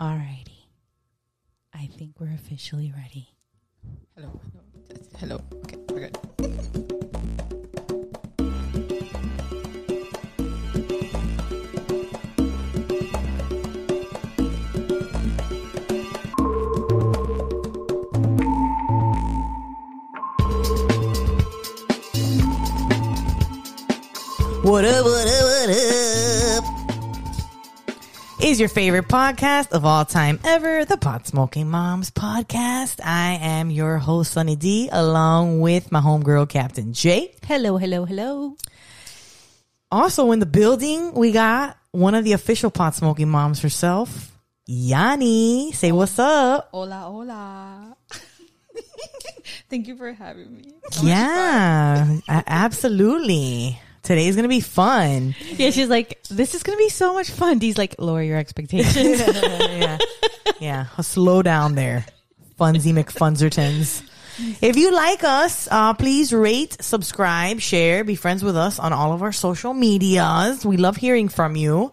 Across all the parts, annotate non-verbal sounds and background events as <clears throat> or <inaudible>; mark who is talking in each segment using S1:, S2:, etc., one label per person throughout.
S1: Alrighty. I think we're officially ready.
S2: Hello. Hello. hello. Okay, we're good.
S1: What up, what up, what up? Is your favorite podcast of all time ever, the Pot Smoking Moms Podcast. I am your host, Sunny D, along with my homegirl, Captain J.
S3: Hello, hello, hello.
S1: Also in the building, we got one of the official Pot Smoking Moms herself, Yanni. Say what's up.
S2: Hola, hola. <laughs> Thank you for having me.
S1: yeah, absolutely. Today's gonna be fun.
S3: Yeah, she's like, this is going to be so much fun. Dee's like, lower your expectations. <laughs>
S1: yeah. Yeah. Slow down there. Funsy McFunzertons. If you like us, uh, please rate, subscribe, share, be friends with us on all of our social medias. We love hearing from you.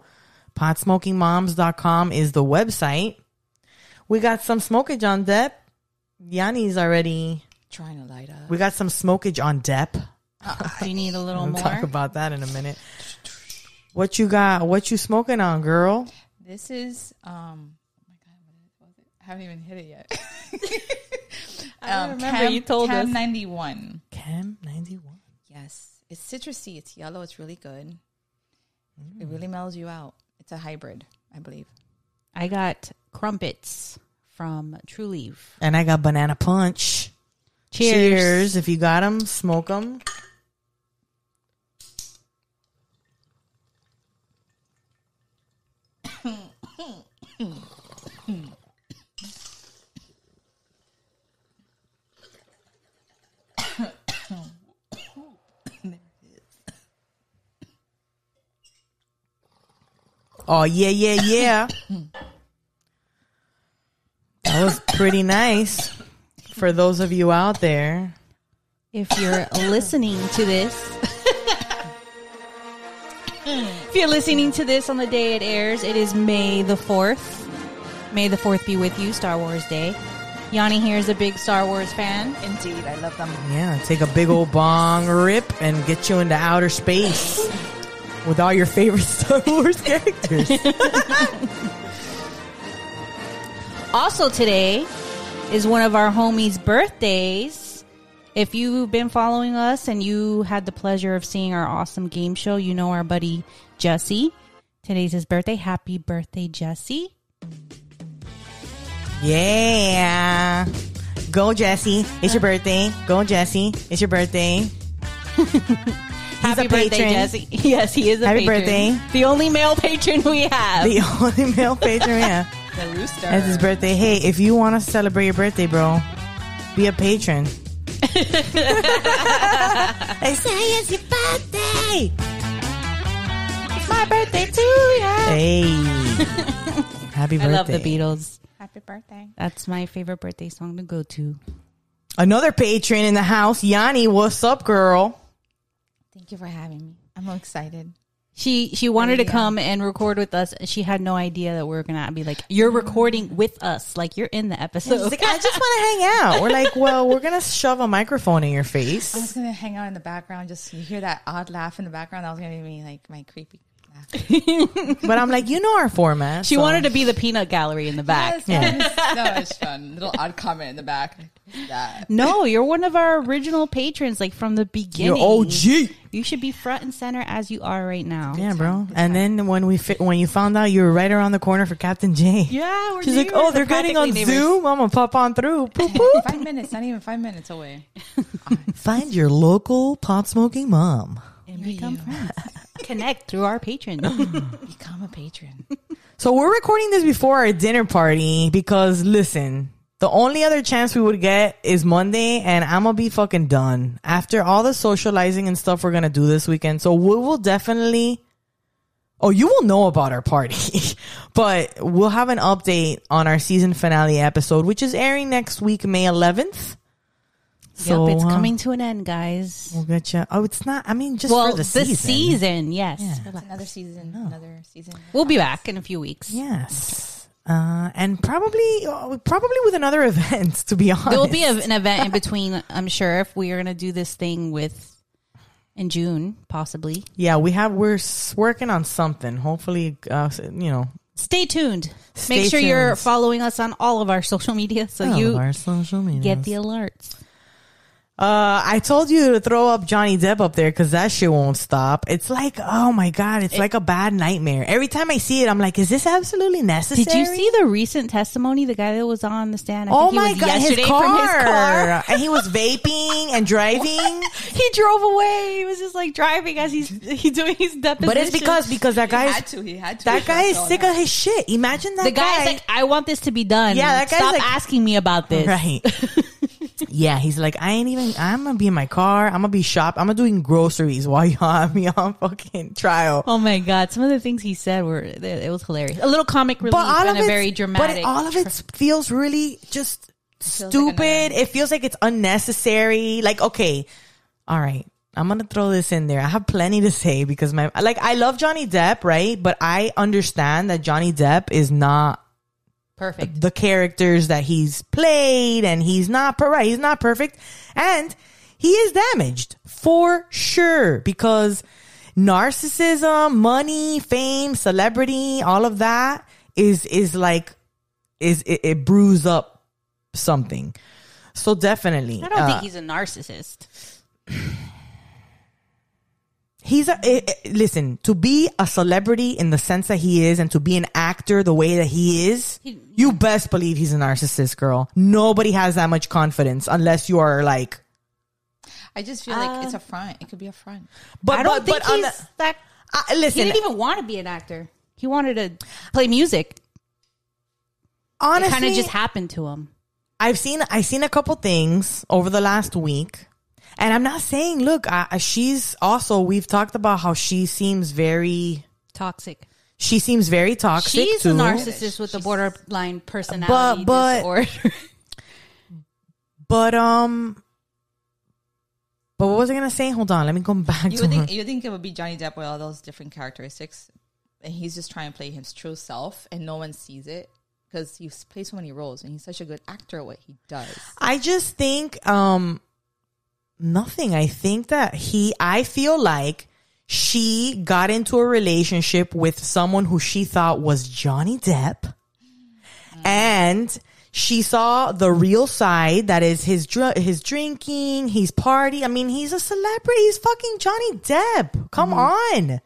S1: Potsmokingmoms.com is the website. We got some smokage on Depp. Yanni's already.
S2: Trying to light up.
S1: We got some smokage on Depp.
S3: Do you need a little
S1: We'll
S3: more?
S1: talk about that in a minute. What you got? What you smoking on, girl?
S2: This is um. Oh my god, what was it? I haven't even hit it yet.
S3: I don't remember. You told
S2: Cam
S3: us.
S2: ninety one.
S1: Chem 91.
S2: Yes, it's citrusy. It's yellow. It's really good. It mm. really mellows you out. It's a hybrid, I believe.
S3: I got crumpets from True Leaf.
S1: And I got banana punch.
S3: Cheers.
S1: Cheers. If you got them, smoke them. Oh yeah, yeah, yeah. that was pretty nice for those of you out there.
S3: If you're listening to this, if you're listening to this on the day it airs, it is May the 4th. May the 4th be with you, Star Wars Day. Yanni here is a big Star Wars fan.
S2: Indeed, I love them.
S1: Yeah, take a big old bong rip and get you into outer space with all your favorite <laughs> Star Wars characters. <laughs>
S3: Also today is one of our homies' birthdays. If you've been following us and you had the pleasure of seeing our awesome game show, you know our buddy Jesse. Today's his birthday. Happy birthday, Jesse.
S1: yeah. Go, Jesse. It's your birthday. Go, Jesse. It's your birthday. <laughs>
S3: Happy
S1: a
S3: birthday,
S1: patron.
S3: Jesse. <laughs> Yes, he is a
S1: Happy
S3: patron.
S1: birthday.
S3: The only male patron we have.
S1: The only male patron, yeah. <laughs>
S2: The rooster.
S1: It's his birthday. Hey, if you want to celebrate your birthday, bro, be a patron. They say it's your birthday.
S3: It's my birthday too, yeah.
S1: Hey. Happy birthday.
S3: I love the Beatles.
S2: Happy birthday.
S3: That's my favorite birthday song to go to.
S1: Another patron in the house, Yanni. What's up, girl?
S2: Thank you for having me. I'm excited.
S3: She she wanted to come and record with us. She had no idea that we were gonna be like, you're mm-hmm. recording with us, like you're in the
S1: She's
S3: episode.
S1: like, I just want to hang out. We're like, well, we're gonna shove a microphone in your face.
S2: I was
S1: face.
S2: gonna hang out in the background. Just you hear that odd laugh in the background. That was gonna be me, like my creepy laugh. <laughs>
S1: But I'm like, you know our format.
S3: She
S1: so-
S3: wanted to be the peanut gallery in the back.
S2: Yes, yes. <laughs> no, it's fun. Little odd comment in the back. Who's that?
S3: No, you're one of our original patrons, like from the beginning.
S1: You're OG.
S3: You should be front and center as you are right now.
S1: Yeah, bro. And then when we fi- when you found out you were right around the corner for Captain J.
S3: Yeah, we're
S1: She's like, oh, they're
S3: We're
S1: getting on
S3: practically neighbors.
S1: Zoom. I'm gonna pop on through. Boop, <laughs> boop.
S2: Five minutes, not even five minutes away.
S1: Find your local pot smoking mom.
S3: And become friends. <laughs> Connect through our patron. <laughs> <laughs>
S2: Become a patron.
S1: So we're recording this before our dinner party because listen, the only other chance we would get is Monday and I'm gonna be fucking done after all the socializing and stuff we're gonna do this weekend. So we will definitely, oh, you will know about our party, but we'll have an update on our season finale episode, which is airing next week, May 11th. So
S3: yep, it's
S1: uh,
S3: coming to an end, guys.
S1: We'll get you. Oh, it's not. I mean, just
S3: well,
S1: for the
S3: the
S1: season.
S3: season, yes.
S1: Yeah.
S2: Another season. Another season.
S3: We'll be back in a few weeks.
S1: Yes. Uh, and probably, uh, probably with another <laughs> event. To be honest,
S3: There will be a, an event in between, <laughs> I'm sure, if we are going to do this thing with in June, possibly.
S1: Yeah, we have. We're working on something. Hopefully, uh, you know,
S3: Stay tuned.
S1: Stay
S3: Make sure you're following us on all of our <laughs> social media so
S1: all
S3: you
S1: our social media.
S3: get the alerts.
S1: Uh, I told you to throw up Johnny Depp up there because that shit won't stop. It's like, oh my god, it's like a bad nightmare. Every time I see it, I'm like, is this absolutely necessary?
S3: Did you see the recent testimony? The guy that was on the stand. I
S1: Oh
S3: think he
S1: my
S3: was
S1: god, his
S3: yesterday
S1: car.
S3: from his car.
S1: and he was vaping and driving. <laughs>
S3: he drove away. He was just like driving as he's he's doing his deposition.
S1: But it's because because that
S2: He
S1: guy
S2: had to. He had to.
S1: that guy is sick
S2: that.
S1: of his shit. Imagine that
S3: the guy's
S1: guy.
S3: like, I want this to be done.
S1: Yeah, that guy's
S3: Stop
S1: like-
S3: asking me about this.
S1: Right. <laughs> yeah, he's like, I ain't even. I'm gonna be in my car. I'm gonna be shop. I'm gonna doing groceries while y'all have me on fucking trial.
S3: Oh my god! Some of the things he said were it was hilarious. A little comic relief
S1: but all
S3: and
S1: of
S3: a
S1: it,
S3: very
S1: but
S3: dramatic.
S1: it, all of it feels really just
S2: feels
S1: stupid.
S2: an-
S1: it feels like it's unnecessary. Like, okay, all right. I'm gonna throw this in there. I have plenty to say because my like I love Johnny Depp, right? But I understand that Johnny Depp is not
S3: perfect.
S1: the characters that he's played and he's not per- right he's not perfect and he is damaged for sure because narcissism money fame celebrity all of that is is like is it, it brews up something so definitely
S3: I don't
S1: uh,
S3: think he's a narcissist. <clears throat>
S1: he's a eh, eh, listen to be a celebrity in the sense that he is and to be an actor the way that he is
S3: He-
S1: you best believe he's a narcissist girl nobody has that much confidence unless you are like
S2: I just feel like it's a front. It could be a front.
S1: but
S3: I don't
S1: but,
S3: think
S1: but on
S3: he's
S1: the-
S3: that.
S1: uh,
S3: He didn't even want to be an actor. He wanted to play music. It
S1: honestly
S3: kind of just happened to him.
S1: i've seen i've seen a couple things over the last week and i'm not saying look I, I- she's also we've talked about how she seems very
S3: Toxic.
S1: she seems very toxic
S3: She's
S1: too
S3: a narcissist with a borderline personality
S1: but-
S3: disorder.
S1: but um but what was i gonna say hold on let me go back
S2: You
S1: to
S2: would
S1: her.
S2: think you think it would be Johnny Depp with all those different characteristics, and he's just trying to play his true self, and no one sees it because he plays so many roles, and he's such a good actor at what he does.
S1: I just think um nothing. I think that he I feel like she got into a relationship with someone who she thought was Johnny Depp and she saw the real side that is his dr- his drinking, he's party. I mean, he's a celebrity. He's fucking Johnny Depp. Come on.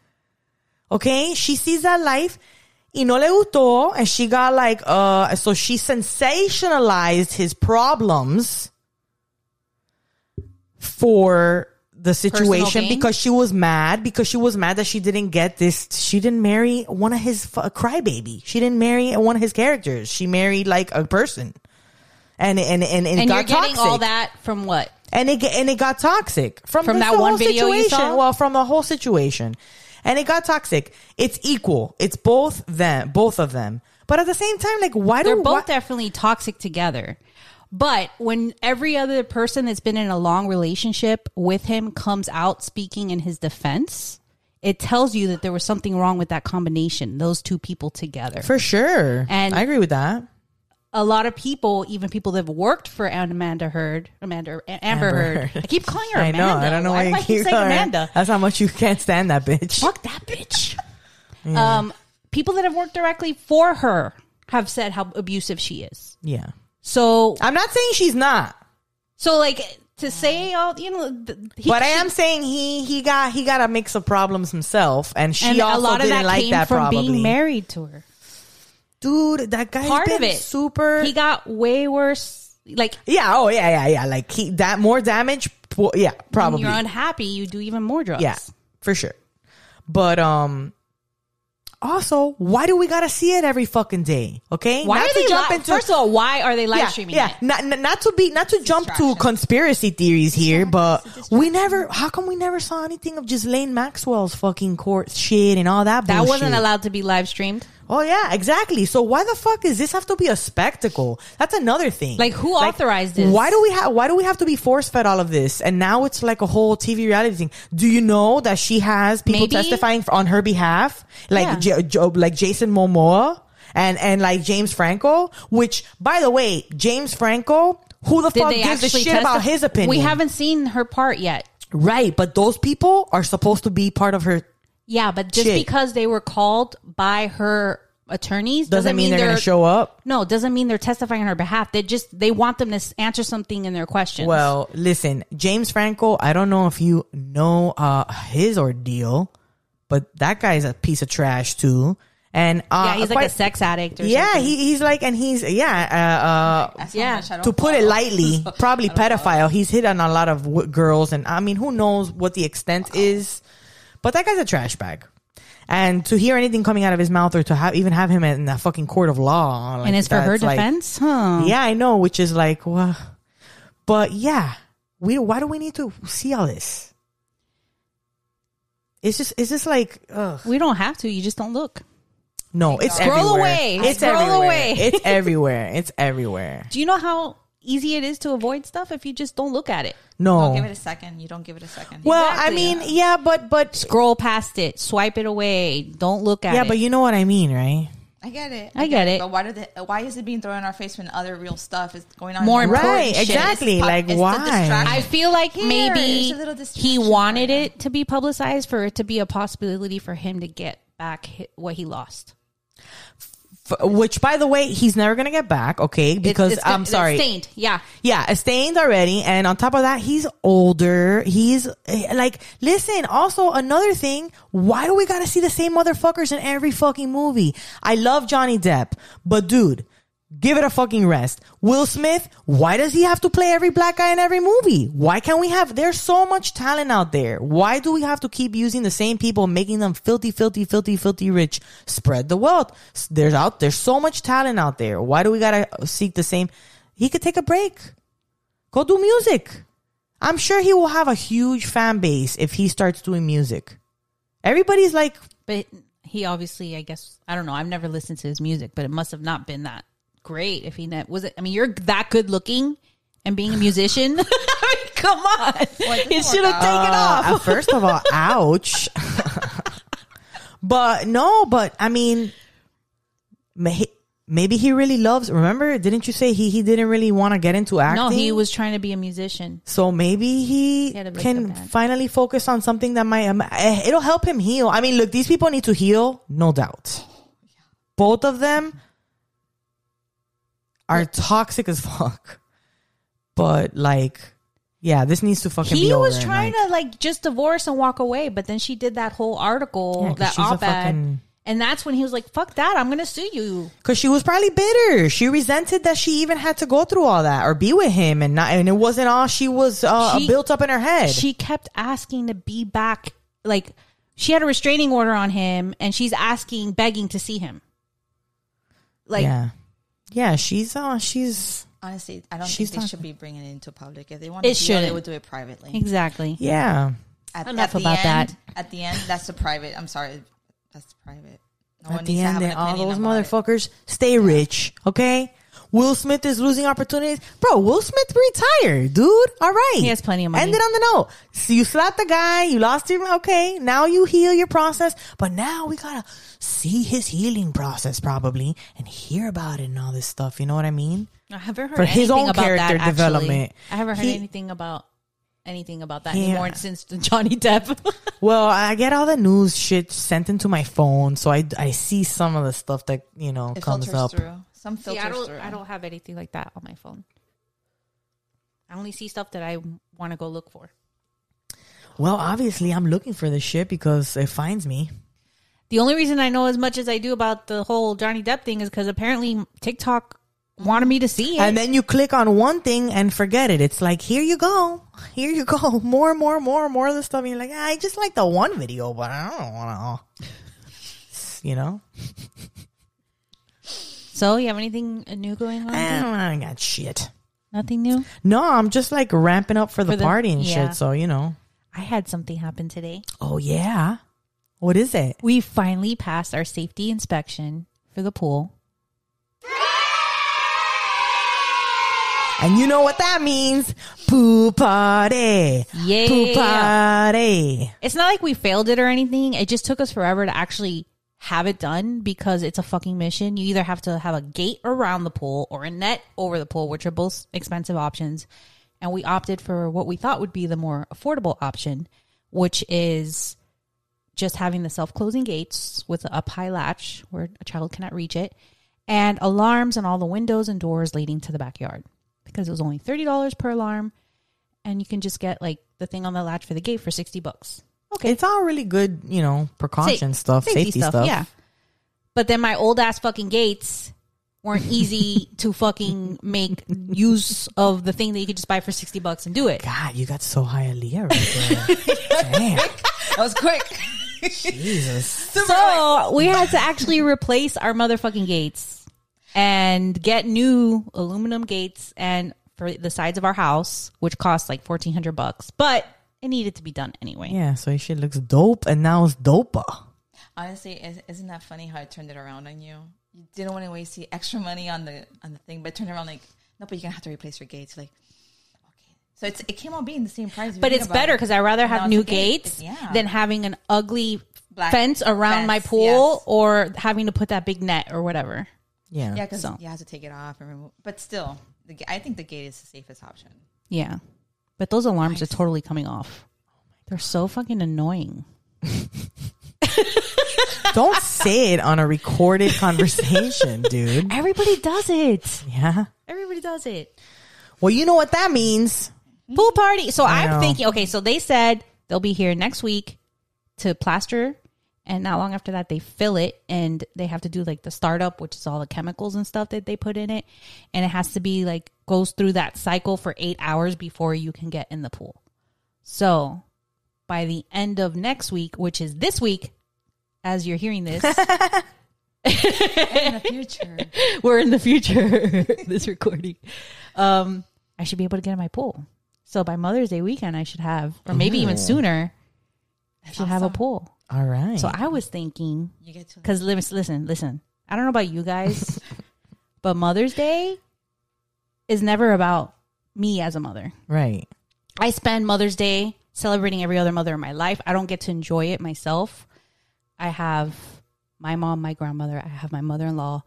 S1: Okay? She sees that life y no le gustó and she got like uh so she sensationalized his problems for the situation because she was mad because she was mad that she didn't get this she didn't marry one of his f- a crybaby she didn't marry one of his characters she married like a person and and and, and,
S3: and
S1: got
S3: you're getting
S1: toxic
S3: all that from what?
S1: and it and it got toxic from
S3: From that one video you saw?
S1: Well, from the whole situation, and it got toxic. It's equal. It's both them, both of them. But at the same time, like, why do
S3: They're
S1: do
S3: both
S1: why,
S3: definitely toxic together. But when every other person that's been in a long relationship with him comes out speaking in his defense, it tells you that there was something wrong with that combination, those two people together.
S1: for sure?
S3: And-
S1: I agree with that.
S3: a lot of people, even people that have worked for Amanda Heard, Amanda Amber,
S1: Amber
S3: Heard.
S1: Heard.
S3: I keep calling her Amanda. <laughs>
S1: I know. I don't know why,
S3: do
S1: you
S3: I keep saying Amanda.
S1: That's how much you can't stand that bitch.
S3: Fuck that bitch. <laughs> Um, people that have worked directly for her have said how abusive she is.
S1: Yeah,
S3: So,
S1: I'm not saying she's not,
S3: so like to say all you know, he,
S1: but I am saying he he got he got a mix of problems himself, and she
S3: and
S1: also
S3: a lot of
S1: didn't
S3: that
S1: like
S3: came
S1: that.
S3: from
S1: Probably,
S3: being married to her.
S1: dude. That guy
S3: Part
S1: been
S3: of it,
S1: super.
S3: He got way worse. Like
S1: yeah. Oh yeah. Yeah. Yeah. Like he that more damage. Yeah.
S3: when
S1: Probably.
S3: you're unhappy, you do even more drugs.
S1: Yeah, for sure. But um also, why do we gotta see it every fucking day? Okay,
S3: Why
S1: not
S3: are
S1: to
S3: they
S1: jump
S3: li-
S1: into
S3: First of all, why are they live
S1: yeah,
S3: streaming
S1: yeah,
S3: it?
S1: not, not not to be not to jump to conspiracy theories here, but we never. How come we never saw anything of Ghislaine Maxwell's fucking court shit and all that?
S3: That
S1: bullshit?
S3: wasn't allowed to be live streamed.
S1: Oh yeah, exactly. So why the fuck does this have to be a spectacle? That's another thing.
S3: Like, who authorized this?
S1: Why do we have why do we have to be force fed all of this? And now it's like a whole TV reality thing. Do you know that she has people
S3: Maybe-
S1: testifying on her behalf, like
S3: Yeah.
S1: J- J- like Jason Momoa and and like James Franco, which by the way, James Franco, who the
S3: Did
S1: fuck gives a shit about his opinion?
S3: We haven't seen her part yet.
S1: right, but those people are supposed to be part of her.
S3: Yeah, but just
S1: Shit.
S3: because they were called by her attorneys
S1: Doesn't, mean, they're, gonna show up.
S3: No, doesn't mean they're testifying on her behalf. They just they want them to answer something in their questions.
S1: Well, listen, James Franco, I don't know if you know uh his ordeal, but that guy's a piece of trash too. And uh,
S3: yeah, he's like a sex addict. Or
S1: Yeah,
S3: something.
S1: he, he's like, and he's yeah. Uh, uh,
S3: Yeah.
S2: how much I don't
S1: to put it lightly, <laughs> probably pedophile. He's hit on a lot of w- girls, and I mean, who knows what the extent is. But that guy's a trash bag. And to hear anything coming out of his mouth, or to have even have him in the fucking court of law, like,
S3: and it's for her
S1: that's like-
S3: defense, huh?
S1: yeah, I know, which is like, well, but yeah, we. Why do we need to see all this? It's just, it's just like, ugh.
S3: We don't have to. You just don't look.
S1: No, it's
S3: Scroll
S1: everywhere.
S3: away.
S1: It's
S3: Scroll
S1: everywhere.
S3: away.
S1: It's everywhere. It's everywhere. <laughs>
S3: Do you know how easy it is to avoid stuff if you just don't look at it?
S1: No.
S2: Don't give it a second. You don't give it a second.
S1: well,
S3: Exactly.
S1: I mean, yeah, but but
S3: Scroll past it, swipe it away, don't look at
S1: yeah,
S3: it.
S1: Yeah, but you know what I mean, right?
S2: I get it.
S3: I get it.
S2: But why did the, why is it being thrown in our face when other real stuff is going on?
S3: More
S2: in the
S3: important
S1: Right,
S3: shit.
S1: exactly.
S2: It's pop-
S1: like
S2: it's
S1: why?
S3: I feel like
S2: Here,
S3: maybe
S2: it's a little
S3: he wanted
S2: right
S3: it to be publicized for it to be a possibility for him to get back what he lost.
S1: Which, by the way, he's never gonna get back. Okay, because
S3: It's- it's
S1: I'm sorry.
S3: stained. Yeah,
S1: Yeah, it's stained already, and on top of that, he's older. He's eh, like, listen. Also, another thing, why do we gotta see the same motherfuckers in every fucking movie? I love Johnny Depp, but dude, give it a fucking rest. Will Smith, why does he have to play every black guy in every movie? Why can't we have? There's so much talent out there. Why do we have to keep using the same people, making them filthy, filthy, filthy, filthy rich? Spread the wealth. There's out. There's so much talent out there. Why do we gotta uh, seek the same? He could take a break. Go do music. I'm sure he will have a huge fan base if he starts doing music. Everybody's like,
S3: but he obviously, I guess, I don't know. I've never listened to his music, but it must have not been that great. If he ne- was it, I mean, you're that good looking and being a musician. <laughs> I mean, come on,
S2: it
S3: should have taken
S1: uh,
S3: off.
S1: first of all, <laughs> ouch. but no, but I mean, maybe he really loves. Remember, didn't you say he he didn't really want to get into acting?
S3: No, he was trying to be a musician.
S1: So maybe he,
S3: He had a makeup
S1: can finally focus on something that might, um, eh, it'll help him heal. I mean, look, these people need to heal, no doubt. Both of them are toxic as fuck. But like, yeah, this needs to fucking be
S3: He
S1: over.
S3: was
S1: and,
S3: trying
S1: like-
S3: to like just divorce and walk away, but then she did that whole article,
S1: Yeah,
S3: that op-ed,
S1: fucking-
S3: and that's when he was like, "Fuck that! I'm gonna sue you."
S1: Cause she was probably bitter. She resented that she even had to go through all that or be with him, and not, and it wasn't all she was uh,
S3: She-
S1: built up in her head.
S3: She kept asking to be back. Like she had a restraining order on him, and she's asking, begging to see him. Like
S1: yeah, yeah, she's uh, she's
S2: Honestly, I don't
S1: She's
S2: think they
S1: not-
S2: should be bringing it into public. If they want
S3: It
S2: to deal, they
S3: shouldn't.
S2: would do it privately.
S3: exactly.
S1: yeah.
S2: At,
S3: Enough
S2: at the
S3: about
S2: end,
S3: that.
S2: At the end, that's the private. I'm sorry, that's private. No
S1: At
S2: one
S1: the
S2: needs to
S1: end,
S2: have an
S1: they- all those
S2: about it.
S1: motherfuckers stay rich, okay? Will Smith is losing opportunities. Bro, Will Smith retired, dude. All right.
S3: He has plenty of money.
S1: End it on the note. So you slapped the guy, you lost him, okay. Now you heal your process, but now we gotta see his healing process probably and hear about it and all this stuff. You know what I mean?
S3: I haven't heard
S1: For his own
S3: about
S1: character
S3: that,
S1: development.
S3: I haven't heard
S1: He-
S3: anything about anything about that
S1: Yeah.
S3: anymore since the Johnny Depp. <laughs>
S1: Well, I get all the news shit sent into my phone, so I, I see some of the stuff that, you know,
S2: It
S1: comes up.
S2: through. Some
S3: See, I don't.
S2: through.
S3: I don't have anything like that on my phone. I only see stuff that I want to go look for.
S1: Well, obviously I'm looking for this shit because it finds me.
S3: The only reason I know as much as I do about the whole Johnny Depp thing is because apparently TikTok wanted me to see it.
S1: And then you click on one thing and forget it. It's like, here you go. Here you go. <laughs> More, more, more, more of the stuff. And you're like, ah, I just like the one video, but I don't want to, you know? <laughs>
S3: so, you have anything new going on?
S1: I got shit.
S3: Nothing new.
S1: No, I'm just like ramping up for the,
S3: For the-
S1: party and
S3: yeah.
S1: shit. So, you know.
S3: I had something happen today.
S1: Oh, yeah. What is it?
S3: We finally passed our safety inspection for the pool.
S1: And you know what that means? Poo party.
S3: Yeah.
S1: Poo party.
S3: It's not like we failed it or anything. It just took us forever to actually have it done because it's a fucking mission. You either have to have a gate around the pool or a net over the pool, which are both expensive options. And we opted for what we thought would be the more affordable option, which is just having the self closing gates with a up high latch where a child cannot reach it, and alarms on all the windows and doors leading to the backyard because it was only $30 per alarm. And you can just get like the thing on the latch for the gate for 60 bucks.
S1: Okay. It's all really good, you know, precaution
S3: Sa-
S1: stuff, safety, stuff.
S3: Yeah. But then my old ass fucking gates weren't <laughs> easy to fucking make use of the thing that you could just buy for 60 bucks and do it.
S1: God, you got so high a Leah right there. <laughs> Damn.
S2: That was quick.
S1: Jesus.
S3: So we had to actually replace our motherfucking gates and get new aluminum gates and for the sides of our house, which cost like 1400 bucks, but it needed to be done anyway.
S1: Yeah, so your shit looks dope and now it's doper.
S2: Honestly, is- isn't that funny how it turned it around on you? You didn't want to waste the extra money on the on the thing, but it turned around like, no, but you're gonna have to replace your gates. Like, okay, so it's it came out being the same price.
S3: But it's better because I rather have new
S2: a gate.
S3: gates
S2: Yeah.
S3: than having an ugly
S2: Black
S3: fence around my pool
S2: yes.
S3: or having to put that big net or whatever.
S1: Yeah.
S2: Yeah, because
S3: So.
S2: you have to take it off and remove. But still, the, I think the gate is the safest option.
S3: Yeah. But those alarms are totally coming off. Oh They're so fucking annoying. <laughs>
S1: Don't say it on a recorded conversation, <laughs> dude.
S3: Everybody does it.
S1: Yeah.
S3: Everybody does it.
S1: Well, you know what that means.
S3: Pool party. So
S1: I
S3: I'm
S1: know.
S3: thinking, okay, so they said they'll be here next week to plaster. And not long after that, they fill it and they have to do like the startup, which is all the chemicals and stuff that they put in it. And it has to be like goes through that cycle for eight hours before you can get in the pool. So by the end of next week, which is this week, as you're hearing this, <laughs>
S2: In the future, <laughs>
S3: we're in the future <laughs> this recording. Um i should be able to get in my pool. So by mother's day weekend i should have or maybe even sooner i should have a pool.
S1: All right.
S3: so i was thinking
S2: you get to
S3: because listen listen listen. I don't know about you guys but mother's day is never about me as a mother
S1: right.
S3: I spend Mother's Day celebrating every other mother in my life. I don't get to enjoy it myself. I have my mom, my grandmother, I have my mother in law,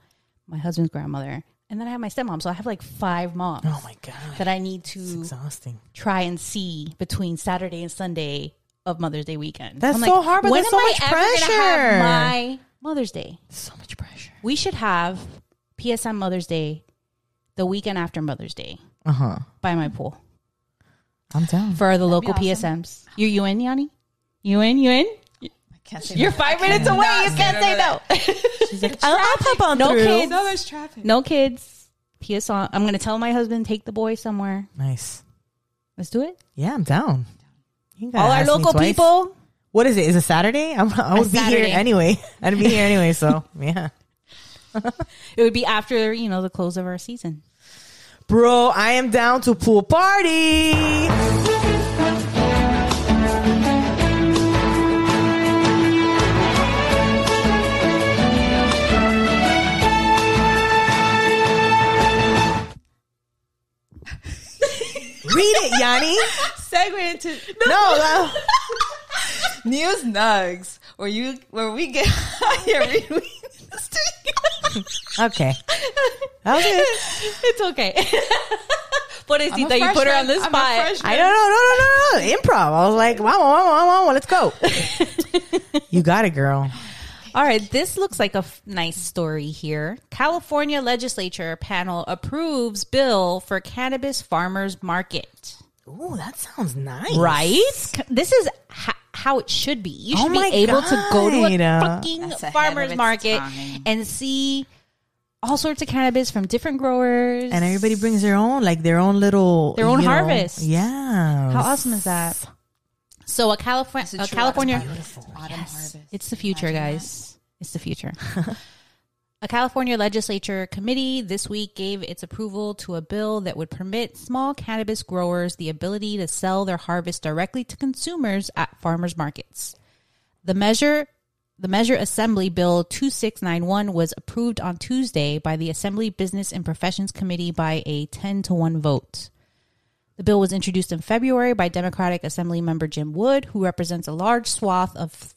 S3: my husband's grandmother, and then I have my stepmom. So I have like five moms
S1: Oh my god.
S3: that I need
S1: It's
S3: to
S1: exhausting.
S3: try and see between Saturday and Sunday of Mother's Day weekend.
S1: That's so hard, but
S3: when
S1: there's
S3: am
S1: so
S3: I
S1: much
S3: ever gonna
S1: pressure.
S3: have my Mother's Day?
S1: So much pressure.
S3: We should have PSM Mother's Day the weekend after Mother's Day
S1: Uh huh.
S3: by my pool.
S1: I'm down.
S3: for the local
S2: awesome.
S3: PSMs. You you in, Yanni? You in? You in?
S2: Can't say
S3: You're
S2: no.
S3: five minutes away.
S2: cannot
S3: You can't say no.
S1: She's like, <laughs> I'll, I'll pop on
S3: No
S1: through.
S3: kids.
S2: No, there's traffic.
S3: no kids. PS on. I'm gonna tell my husband take the boy somewhere.
S1: Nice.
S3: Let's do it.
S1: Yeah, I'm down.
S3: All our local people.
S1: What is it? Is it Saturday? <laughs> I'm, I would be
S3: Saturday.
S1: here anyway. I'd be here anyway. So <laughs> yeah,
S3: It would be after you know the close of our season.
S1: Bro, I am down to pool party. Read it, Yanni.
S2: Segue into
S1: No, no. <laughs>
S2: news nugs, where you where we get <laughs> every week. <laughs>
S1: Okay. That was it.
S3: It's okay. <laughs> What is
S2: I'm
S3: that you put her on
S2: freshman.
S3: the spot?
S1: I don't know. No, no, no, no. Improv. I was like, wow, wow, wow, wow, let's go. <laughs> you got it, girl.
S3: All right, this looks like a f- nice story here. California legislature panel approves bill for cannabis farmers market.
S1: Ooh, that sounds nice.
S3: Right? This is h- how it should be. You
S1: Oh
S3: should
S1: my
S3: be able to go to a
S1: God.
S3: fucking
S2: That's
S3: farmer's
S2: of
S3: market
S2: time.
S3: and see all sorts of cannabis from different growers.
S1: And everybody brings their own, like their own little,
S3: Their own
S1: you know,
S3: harvest.
S1: Yeah.
S3: How awesome is that? So a California,
S2: It's a
S3: a California,
S2: autumn harvest.
S3: It's the future,
S2: Imagine
S3: guys. It's the future. <laughs> a California legislature committee this week gave its approval to a bill that would permit small cannabis growers the ability to sell their harvest directly to consumers at farmers markets. The measure the Measure Assembly Bill 2691 was approved on Tuesday by the Assembly Business and Professions Committee by a 10 to 1 vote. The bill was introduced in February by Democratic Assembly member Jim Wood, who represents a large swath of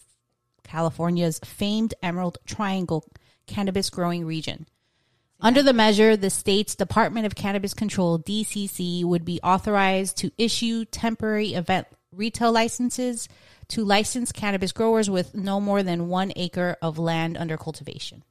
S3: California's famed Emerald Triangle cannabis growing region. Under the measure, the state's Department of Cannabis Control, DCC, would be authorized to issue temporary event retail licenses to licensed cannabis growers with no more than one acre of land under cultivation.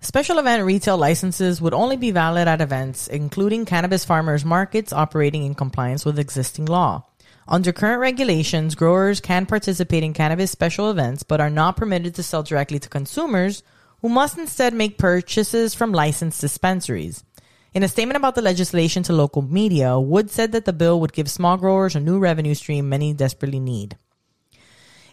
S1: Special event retail licenses would only be valid at events, including cannabis farmers markets operating in compliance with existing law. Under current regulations, growers can participate in cannabis special events, but are not permitted to sell directly to consumers, who must instead make purchases from licensed dispensaries. In a statement about the legislation to local media, Wood said that the bill would give small growers a new revenue stream many desperately need.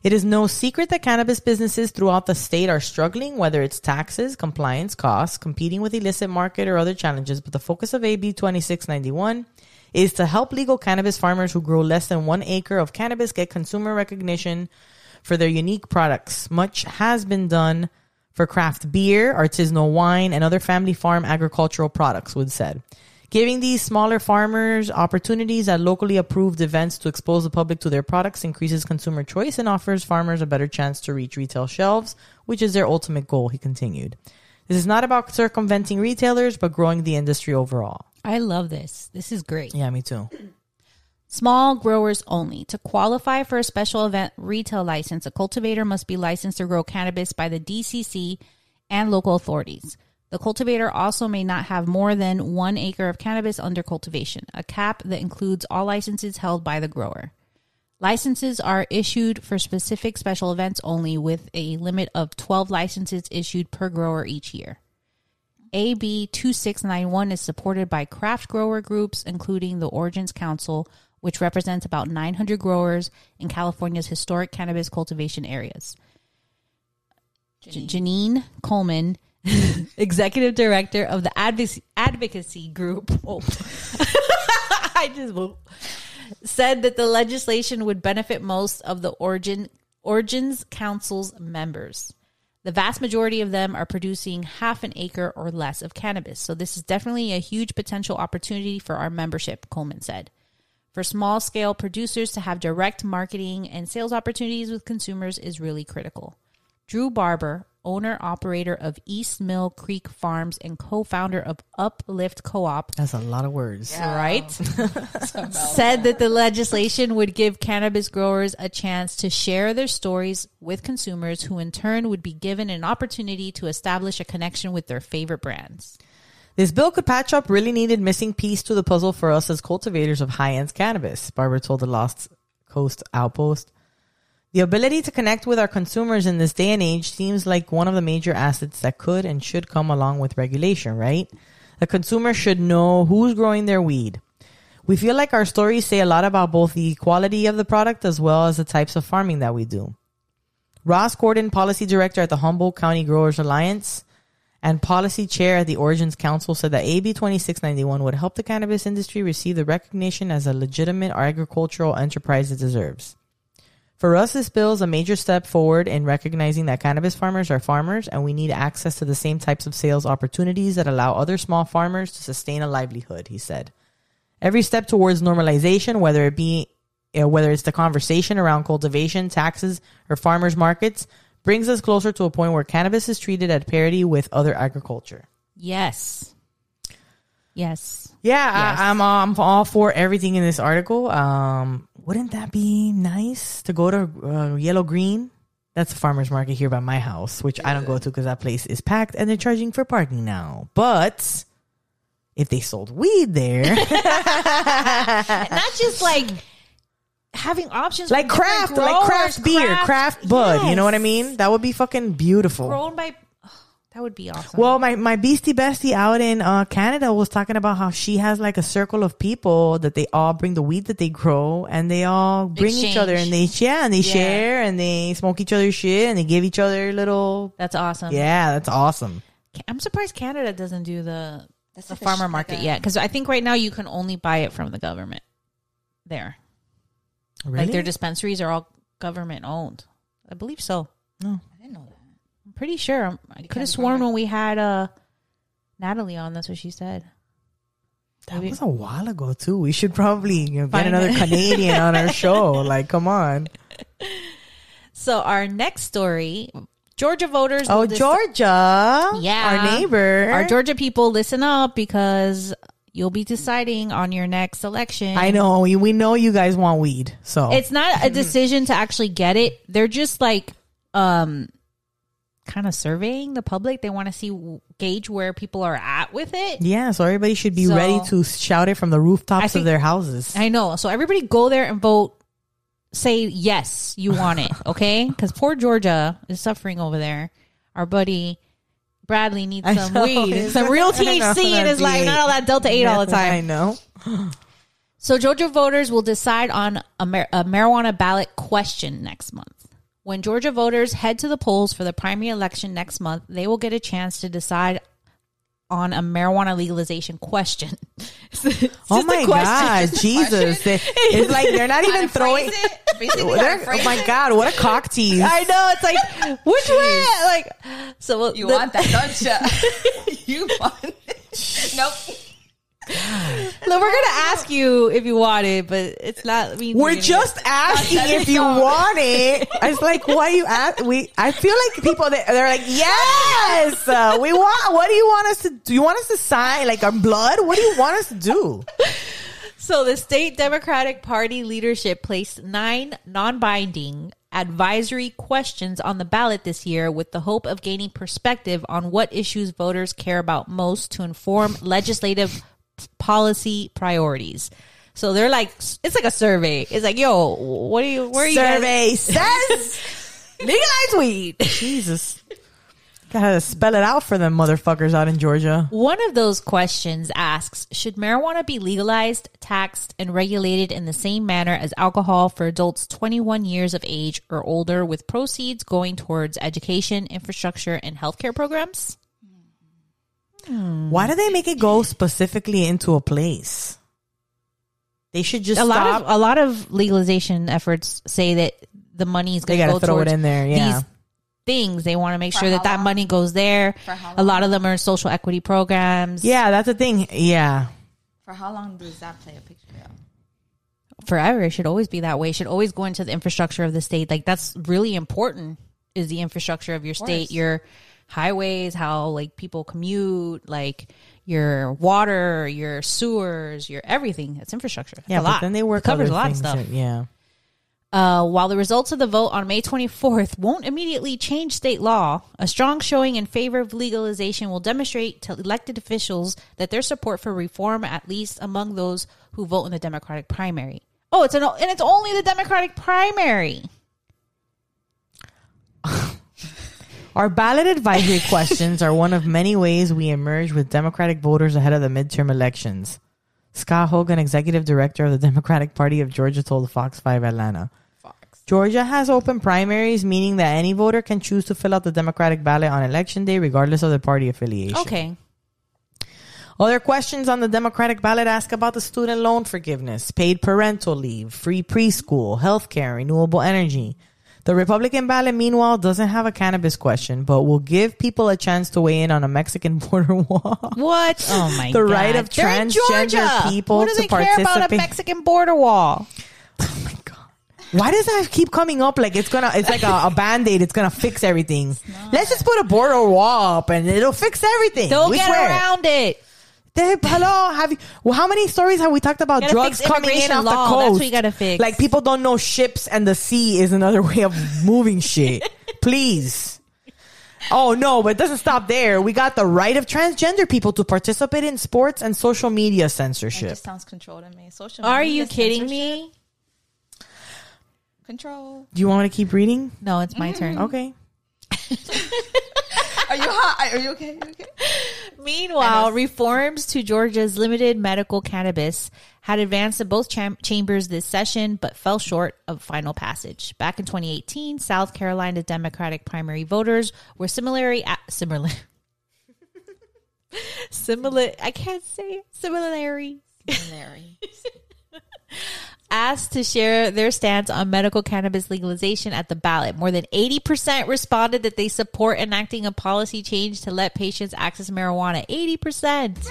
S1: It is no secret that cannabis businesses throughout the state are struggling, whether it's taxes, compliance, costs, competing with illicit market or other challenges. But the focus of AB 2691 is to help legal cannabis farmers who grow less than one acre of cannabis get consumer recognition for their unique products. Much has been done for craft beer, artisanal wine, and other family farm agricultural products, Wood said. Giving these smaller farmers opportunities at locally approved events to expose the public to their products increases consumer choice and offers farmers a better chance to reach retail shelves, which is their ultimate goal, he continued. This is not about circumventing retailers, but growing the industry overall.
S3: I love this. This is great.
S1: Yeah, me too.
S3: Small growers only. To qualify for a special event retail license, a cultivator must be licensed to grow cannabis by the DCC and local authorities. The cultivator also may not have more than one acre of cannabis under cultivation, a cap that includes all licenses held by the grower. Licenses are issued for specific special events only, with a limit of 12 licenses issued per grower each year. AB 2691 is supported by craft grower groups, including the Origins Council, which represents about 900 growers in California's historic cannabis cultivation areas. J- Genine Coleman, <laughs> executive director of the advocacy, advocacy group, <laughs> oh. <laughs> I just said that the legislation would benefit most of the Origin Origins Council's members. The vast majority of them are producing half an acre or less of cannabis. So this is definitely a huge potential opportunity for our membership, Coleman said. For small scale producers to have direct marketing and sales opportunities with consumers is really critical. Drew Barber, owner operator of East Mill Creek Farms and co founder of Uplift Co op,
S1: That's a lot of words.
S3: right? <laughs> said that the legislation would give cannabis growers a chance to share their stories with consumers who in turn would be given an opportunity to establish a connection with their favorite brands.
S1: This bill could patch up really needed missing piece to the puzzle for us as cultivators of high end cannabis, Barber told the Lost Coast Outpost. The ability to connect with our consumers in this day and age seems like one of the major assets that could and should come along with regulation, right? The consumer should know who's growing their weed. We feel like our stories say a lot about both the quality of the product as well as the types of farming that we do. Ross Gordon, policy director at the Humboldt County Growers Alliance and policy chair at the Origins Council, said that AB 2691 would help the cannabis industry receive the recognition as a legitimate agricultural enterprise it deserves. For us, this bill is a major step forward in recognizing that cannabis farmers are farmers and we need access to the same types of sales opportunities that allow other small farmers to sustain a livelihood, he said. Every step towards normalization, whether it be whether it's the conversation around cultivation, taxes, or farmers markets, brings us closer to a point where cannabis is treated at parity with other agriculture.
S3: Yes. Yes.
S1: Yeah,
S3: Yes.
S1: I, I'm all, I'm all for everything in this article. Um, wouldn't that be nice to go to uh, Yellow Green? That's a farmer's market here by my house, which I don't go to because that place is packed and they're charging for parking now. But if they sold weed there, <laughs>
S3: Not just like having options
S1: like
S3: for different
S1: craft, like craft beer, craft bud, you know what I mean? That would be fucking beautiful.
S3: Grown by oh, that would be awesome.
S1: Well, my, my beastie bestie out in uh, Canada was talking about how she has like a circle of people that they all bring the weed that they grow and they all bring each other and they yeah and they
S3: Yeah.
S1: share and they smoke each other's shit and they give each other little
S3: that's awesome.
S1: yeah that's awesome.
S3: I'm surprised Canada doesn't do the
S2: That's
S3: the
S2: like
S3: farmer market yet because I think right now you can only buy it from the government. There,
S1: Really?
S3: like their dispensaries are all government owned. I believe so.
S2: No, I didn't know that.
S3: I'm pretty sure. I'm- I could have sworn when we had uh Natalie on, that's what she said.
S1: that was a while ago too. We should probably you know, get
S3: Find
S1: another
S3: it. <laughs>
S1: Canadian on our show. Like, come on.
S3: So our next story, Georgia voters.
S1: Oh, Georgia.
S3: Yeah.
S1: Our neighbor.
S3: Our Georgia people, listen up because you'll be deciding on your next election.
S1: I know. We, we know you guys want weed. So
S3: It's not a decision to actually get it. They're just like, um, kind of surveying the public. They want to see gauge where people are at with it.
S1: yeah, so everybody should be
S3: So-
S1: ready to shout it from the rooftops
S3: think-
S1: of their houses.
S3: I know. So everybody go there and vote. Say yes, you want it, <laughs> okay? Because poor Georgia is suffering over there. Our buddy Bradley needs some weed, some real THC in his life, not all that Delta Eight all the time.
S1: I know. <laughs>
S3: So Georgia voters will decide on a, mar- a marijuana ballot question next month. When Georgia voters head to the polls for the primary election next month, they will get a chance to decide on a marijuana legalization question. <laughs> It's just
S1: Oh my
S3: question.
S1: God, Jesus! They- it's like they're not even throwing.
S2: it? Basically, oh, how to
S1: They're- oh
S2: phrase
S1: oh my. God! What a cock tease!
S3: I know it's like which way? Like so
S2: You
S3: the-
S2: want that, don't you? <laughs> <laughs> you want it. Nope.
S3: Look, we're gonna ask you if you want it, but it's not. I mean,
S1: We're just asking if you want it. It's like, why you ask? We, I feel like people, they- they're like, yes, uh, we want, what do you want us to do? You want us to sign like our blood? What do you want us to do? <laughs>
S3: So the state Democratic Party leadership placed nine non-binding advisory questions on the ballot this year with the hope of gaining perspective on what issues voters care about most to inform legislative policy priorities. So they're like, it's like a survey. It's like, yo, what are you, where are you guys?
S1: Survey says <laughs> legalize weed. Jesus. Gotta spell it out for them motherfuckers out in Georgia.
S3: One of those questions asks Should marijuana be legalized, taxed, and regulated in the same manner as alcohol for adults 21 years of age or older, with proceeds going towards education, infrastructure, and healthcare programs? Hmm.
S1: Why do they make it go specifically into a place? They should just
S3: A
S1: stop.
S3: lot of a lot of legalization efforts say that the money is going to
S1: gotta
S3: go
S1: throw it
S3: towards
S1: in there. Yeah.
S3: these things. They want to make
S2: For
S3: sure
S2: how
S3: that that money goes there. A lot of them are social equity programs.
S1: yeah, that's the thing. Yeah.
S2: For how long does that play a picture? Of?
S3: forever. It should always be that way. It should always go into the infrastructure of the state. Like that's really important is the infrastructure of your state,
S2: course.
S3: your highways, how like people commute, like your water, your sewers, your everything. It's infrastructure. It's
S1: Yeah,
S3: a
S1: but
S3: lot.
S1: then they work
S3: It covers a lot of stuff.
S1: that- yeah.
S3: Uh, while the results of the vote on May 24th won't immediately change state law, a strong showing in favor of legalization will demonstrate to elected officials that their support for reform, at least among those who vote in the Democratic primary. Oh, it's an and it's only the Democratic primary.
S1: Our ballot advisory <laughs> questions are one of many ways we emerge with Democratic voters ahead of the midterm elections. Scott Hogan, executive director of the Democratic Party of Georgia, told Fox 5 Atlanta.
S2: Fox.
S1: Georgia has open primaries, meaning that any voter can choose to fill out the Democratic ballot on election day, regardless of their party affiliation.
S3: Okay.
S1: Other questions on the Democratic ballot ask about the student loan forgiveness, paid parental leave, free preschool, healthcare, renewable energy. The Republican ballot, meanwhile, doesn't have a cannabis question, but will give people a chance to weigh in on a Mexican <laughs> border wall.
S3: What? <laughs> Oh my god.
S1: The
S3: god.
S1: right of
S3: They're
S1: transgender people
S3: What do
S1: to
S3: they care about a Mexican border wall? <laughs>
S1: Oh my god! Why does that keep coming up? Like it's gonna, it's like a, a band aid. It's gonna fix everything. Let's just put a border wall up and it'll fix everything.
S3: They'll
S1: We
S3: get
S1: swear.
S3: around it.
S1: They, hello, have you? Well, how many stories have we talked about
S3: Gotta
S1: drugs
S3: fix
S1: coming in
S3: immigration
S1: off
S3: law.
S1: the
S3: That's
S1: coast?
S3: what you gotta fix.
S1: Like people don't know ships and the sea is another <laughs> way of moving shit. Please. Oh no, but it doesn't stop there. We got the right of transgender people to participate in sports and social media
S2: It
S1: censorship.
S2: just sounds controlled to me. Social.
S3: Are
S2: media
S3: you kidding
S2: censorship?
S3: me?
S2: Control.
S1: Do you want me to keep reading?
S3: No, it's my mm. turn.
S1: Okay. <laughs>
S2: Are you hot? Are you okay? You okay?
S3: Meanwhile, reforms to Georgia's limited medical cannabis had advanced in both cham- chambers this session, but fell short of final passage. Back in 2018, South Carolina Democratic primary voters were similarly a- similar. <laughs> Similar, I can't say similarly.
S2: Larry. <laughs>
S3: asked to share their stance on medical cannabis legalization at the ballot. More than 80% responded that they support enacting a policy change to let patients access marijuana. 80%.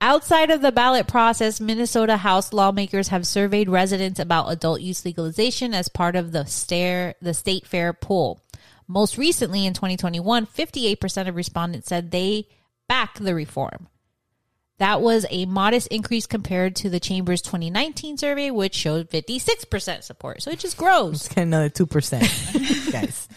S3: outside of the ballot process, Minnesota House lawmakers have surveyed residents about adult use legalization as part of the the state fair poll. Most recently in 2021, 58% of respondents said they back the reform. That was a modest increase compared to the chamber's 2019 survey, which showed 56% support. So it just grows.
S1: Get another 2%. <laughs> Guys.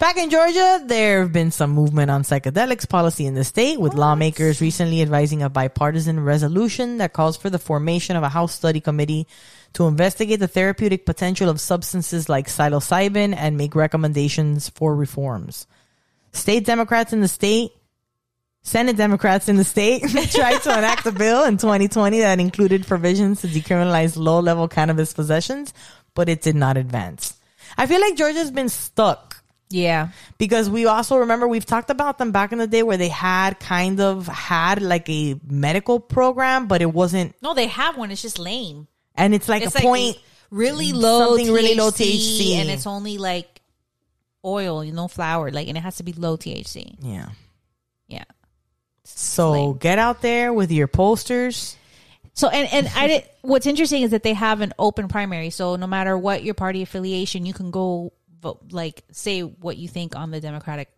S1: Back in Georgia, there have been some movement on psychedelics policy in the state, with lawmakers recently advising a bipartisan resolution that calls for the formation of a House study committee to investigate the therapeutic potential of substances like psilocybin and make recommendations for reforms. State Democrats in the state Senate Democrats in the state <laughs> tried to enact a bill in 2020 that included provisions to decriminalize low level cannabis possessions, but it did not advance. I feel like Georgia's been stuck
S3: Yeah.
S1: because we also remember we've talked about them back in the day where they had kind of had like a medical program, but it wasn't,
S3: No, they have one. It's just lame.
S1: and it's like
S3: It's
S1: a
S3: like
S1: point.
S3: really low
S1: something
S3: THC,
S1: really low THC.
S3: and it's only like oil, you know, flour, like, and it has to be low THC.
S1: Yeah.
S3: Yeah.
S1: So get out there with your posters.
S3: So and and I did, what's interesting is that they have an open primary. So no matter what your party affiliation, you can go vote, like say what you think on the Democratic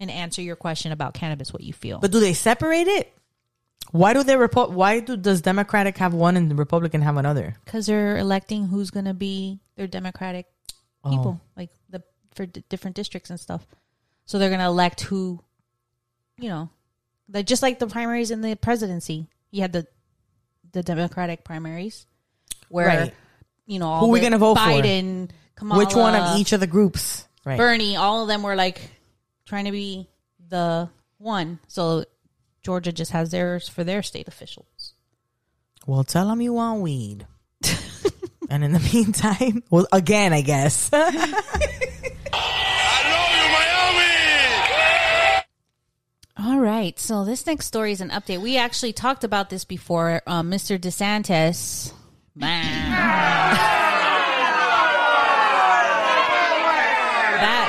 S3: and answer your question about cannabis, what you feel.
S1: But do they separate it? Why do they report? Why do does Democratic have one and the Republican have another?
S3: because they're electing who's going to be their Democratic oh. people, like the for d- different districts and stuff. So they're going to elect who, you know, like just like the primaries in the presidency. You had the the Democratic primaries, where
S1: Right.
S3: you know all
S1: Who we
S3: the
S1: gonna vote for?
S3: Biden, Kamala,
S1: Which one of each of the groups? Right.
S3: Bernie, all of them were like trying to be the one. So Georgia just has theirs for their state officials.
S1: Well, tell them you want weed. <laughs> and in the meantime, well, again, I guess. <laughs>
S3: All right. So this next story is an update. We actually talked about this before. Um, Mr. DeSantis. that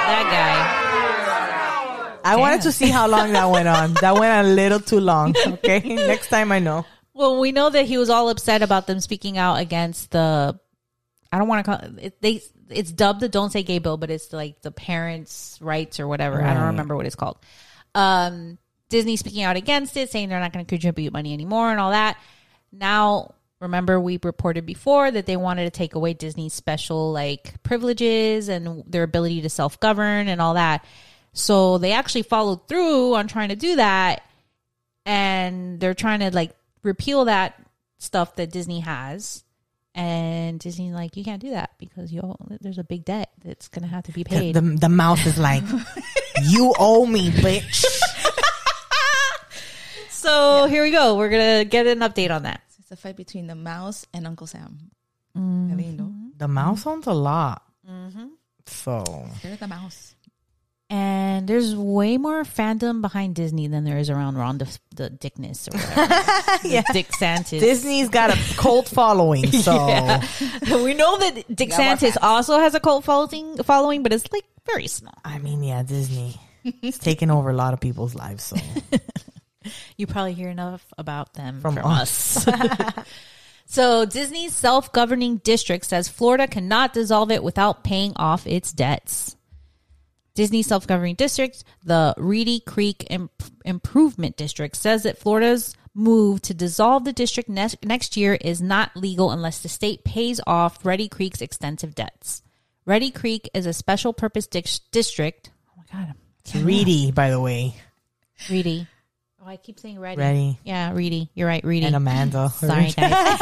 S3: that guy.
S1: I wanted to see how long that went on. That went a little too long. <laughs> Okay. Next time I know.
S3: Well, we know that he was all upset about them speaking out against the. I don't want to call it. They it's dubbed the "Don't Say Gay" bill, but it's like the parents' rights or whatever. I don't remember what it's called. Um, Disney speaking out against it, saying they're not going to contribute money anymore and all that. Now, remember we reported before that they wanted to take away Disney's special like privileges and their ability to self govern and all that. So they actually followed through on trying to do that and they're trying to like repeal that stuff that Disney has. And Disney's like, you can't do that because you there's a big debt that's gonna have to be paid.
S1: the, the mouse is like, <laughs> you owe me, bitch. <laughs>
S3: so here we go. We're gonna get an update on that.
S2: It's a fight between the mouse and Uncle Sam.
S3: Mm-hmm.
S2: Qué lindo.
S1: The mouse owns a lot. So
S2: They're the mouse.
S3: And there's way more fandom behind Disney than there is around Ron the, the Dickness or whatever. <laughs>
S1: yeah.
S3: Dick Santis.
S1: Disney's got a cult following. <laughs> So
S3: we know that Dick Santis also has a cult following, following, but it's like very small.
S1: I mean, yeah, Disney. It's taken over a lot of people's lives. So <laughs>
S3: You probably hear enough about them
S1: From
S3: from,
S1: us.
S3: us. so Disney's self-governing district says Florida cannot dissolve it without paying off its debts. Disney self-governing district, the Reedy Creek Imp- Improvement District, says that Florida's move to dissolve the district next, next year is not legal unless the state pays off Reedy Creek's extensive debts. Reedy Creek is a special purpose dis- district. Oh my god,
S1: it's Reedy, by the way,
S3: Reedy. Oh, I keep saying Reedy.
S1: Ready
S3: Yeah, Reedy. You're right, Reedy.
S1: and Amanda. <laughs>
S3: Sorry, guys.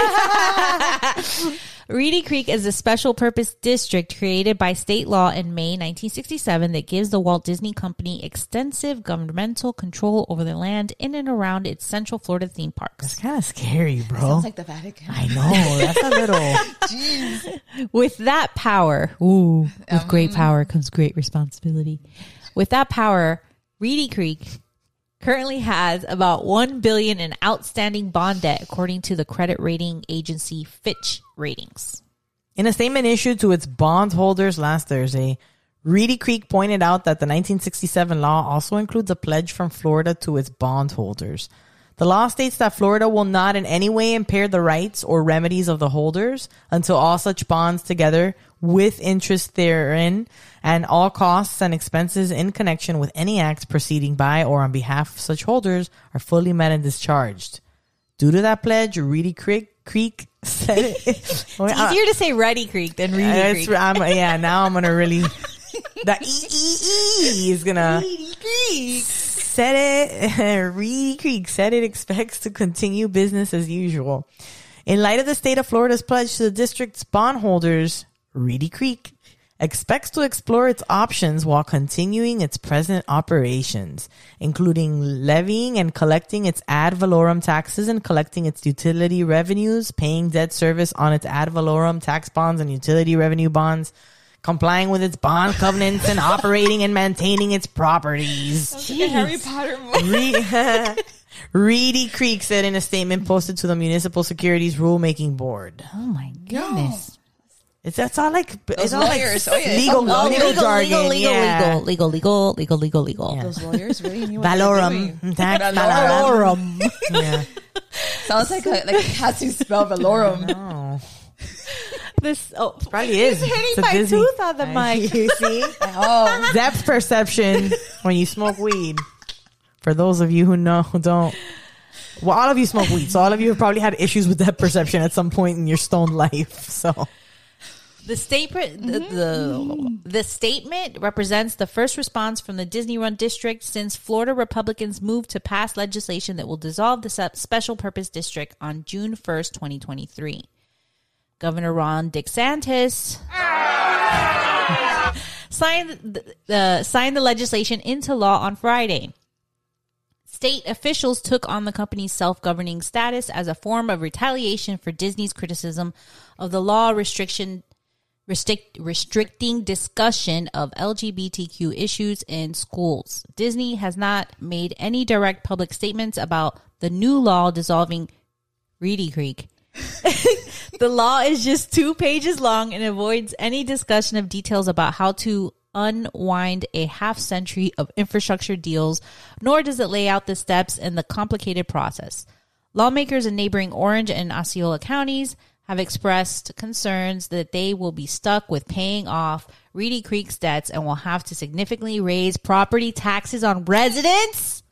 S3: <laughs> <laughs> Reedy Creek is a special purpose district created by state law in May 1967 that gives the Walt Disney Company extensive governmental control over the land in and around its Central Florida theme
S1: It's
S3: That's
S1: kind of scary, bro.
S2: Sounds like the Vatican.
S1: I know. That's a little. Jeez.
S3: With that power, ooh, with great um, power comes great responsibility. With that power, Reedy Creek currently has about 1 billion in outstanding bond debt according to the credit rating agency Fitch Ratings.
S1: In a statement issued to its bondholders last Thursday, Reedy Creek pointed out that the 1967 law also includes a pledge from Florida to its bondholders. The law states that Florida will not in any way impair the rights or remedies of the holders until all such bonds together with interest therein and all costs and expenses in connection with any act proceeding by or on behalf of such holders are fully met and discharged. Due to that pledge, Reedy Creek, Creek said it. <laughs> <laughs>
S3: It's easier to say Ready Creek than Reedy Creek.
S1: I'm- yeah, now I'm gonna really. <laughs> The E E E is gonna Creek. said it. Reedy Creek said it expects to continue business as usual. In light of the state of Florida's pledge to the district's bondholders, Reedy Creek expects to explore its options while continuing its present operations, including levying and collecting its ad valorem taxes and collecting its utility revenues, paying debt service on its ad valorem tax bonds and utility revenue bonds, complying with its bond <laughs> covenants and operating and maintaining its properties.
S2: Harry Potter movie. <laughs>
S1: Reedy Creek said in a statement posted to the Municipal Securities Rulemaking Board.
S3: Oh my goodness.
S1: It's that's all like it's
S2: Those
S1: all like
S2: lawyers, oh, yeah.
S1: legal,
S3: Oh, oh
S1: legal, jargon,
S3: legal, legal,
S1: yeah.
S3: legal, legal, legal, legal, legal, legal.
S2: Those lawyers really knew what they were
S1: Valorum,
S2: doing. <laughs> Valorum.
S1: valorum. <laughs> Yeah.
S2: Sounds like a, like how to spell Valorum.
S1: Oh, <laughs>
S3: This oh,
S1: probably is.
S3: hitting
S1: It's
S3: my
S1: Disney-
S3: tooth on the mic.
S1: You see
S2: Oh,
S1: depth perception when you smoke weed. For those of you who know, who don't. Well, all of you smoke weed, so all of you have probably had issues with depth perception at some point in your stoned life. So
S3: The statement, the, the the statement represents the first response from the Disney Run district since Florida Republicans moved to pass legislation that will dissolve the special purpose district on June first, twenty twenty three. Governor Ron DeSantis <laughs> signed the, uh, signed the legislation into law on Friday. State officials took on the company's self governing status as a form of retaliation for Disney's criticism of the law restriction restrict, restricting discussion of LGBTQ issues in schools. Disney has not made any direct public statements about the new law dissolving Reedy Creek. <laughs> the law is just two pages long and avoids any discussion of details about how to unwind a half century of infrastructure deals, nor does it lay out the steps in the complicated process. Lawmakers in neighboring Orange and Osceola counties have expressed concerns that they will be stuck with paying off Reedy Creek's debts and will have to significantly raise property taxes on residents.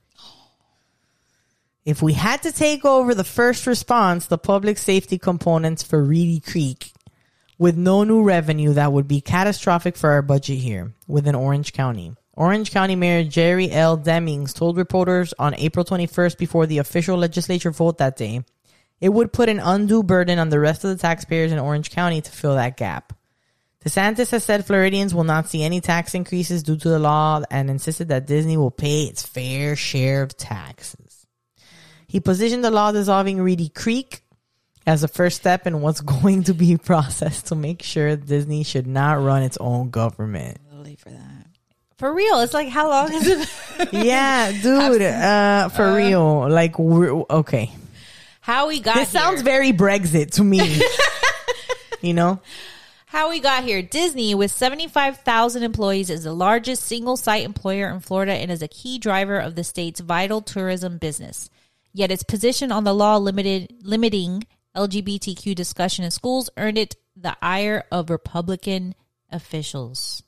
S1: if we had to take over the first response, the public safety components for Reedy Creek, with no new revenue, that would be catastrophic for our budget here within Orange County. Orange County Mayor Jerry L. Demings told reporters on April 21st before the official legislature vote that day, it would put an undue burden on the rest of the taxpayers in Orange County to fill that gap. DeSantis has said Floridians will not see any tax increases due to the law and insisted that Disney will pay its fair share of taxes. He positioned the law dissolving Reedy Creek as a first step in what's <laughs> going to be processed to make sure Disney should not run its own government.
S2: for that.
S3: For real, it's like how long is it <laughs>
S1: Yeah, dude, uh, for real. Like, we're, okay.
S3: How we got
S1: This sounds
S3: here.
S1: very Brexit to me. <laughs> you know?
S3: how we got here. Disney, with 75,000 employees, is the largest single site employer in Florida and is a key driver of the state's vital tourism business. Yet its position on the law limited limiting LGBTQ discussion in schools earned it the ire of Republican officials.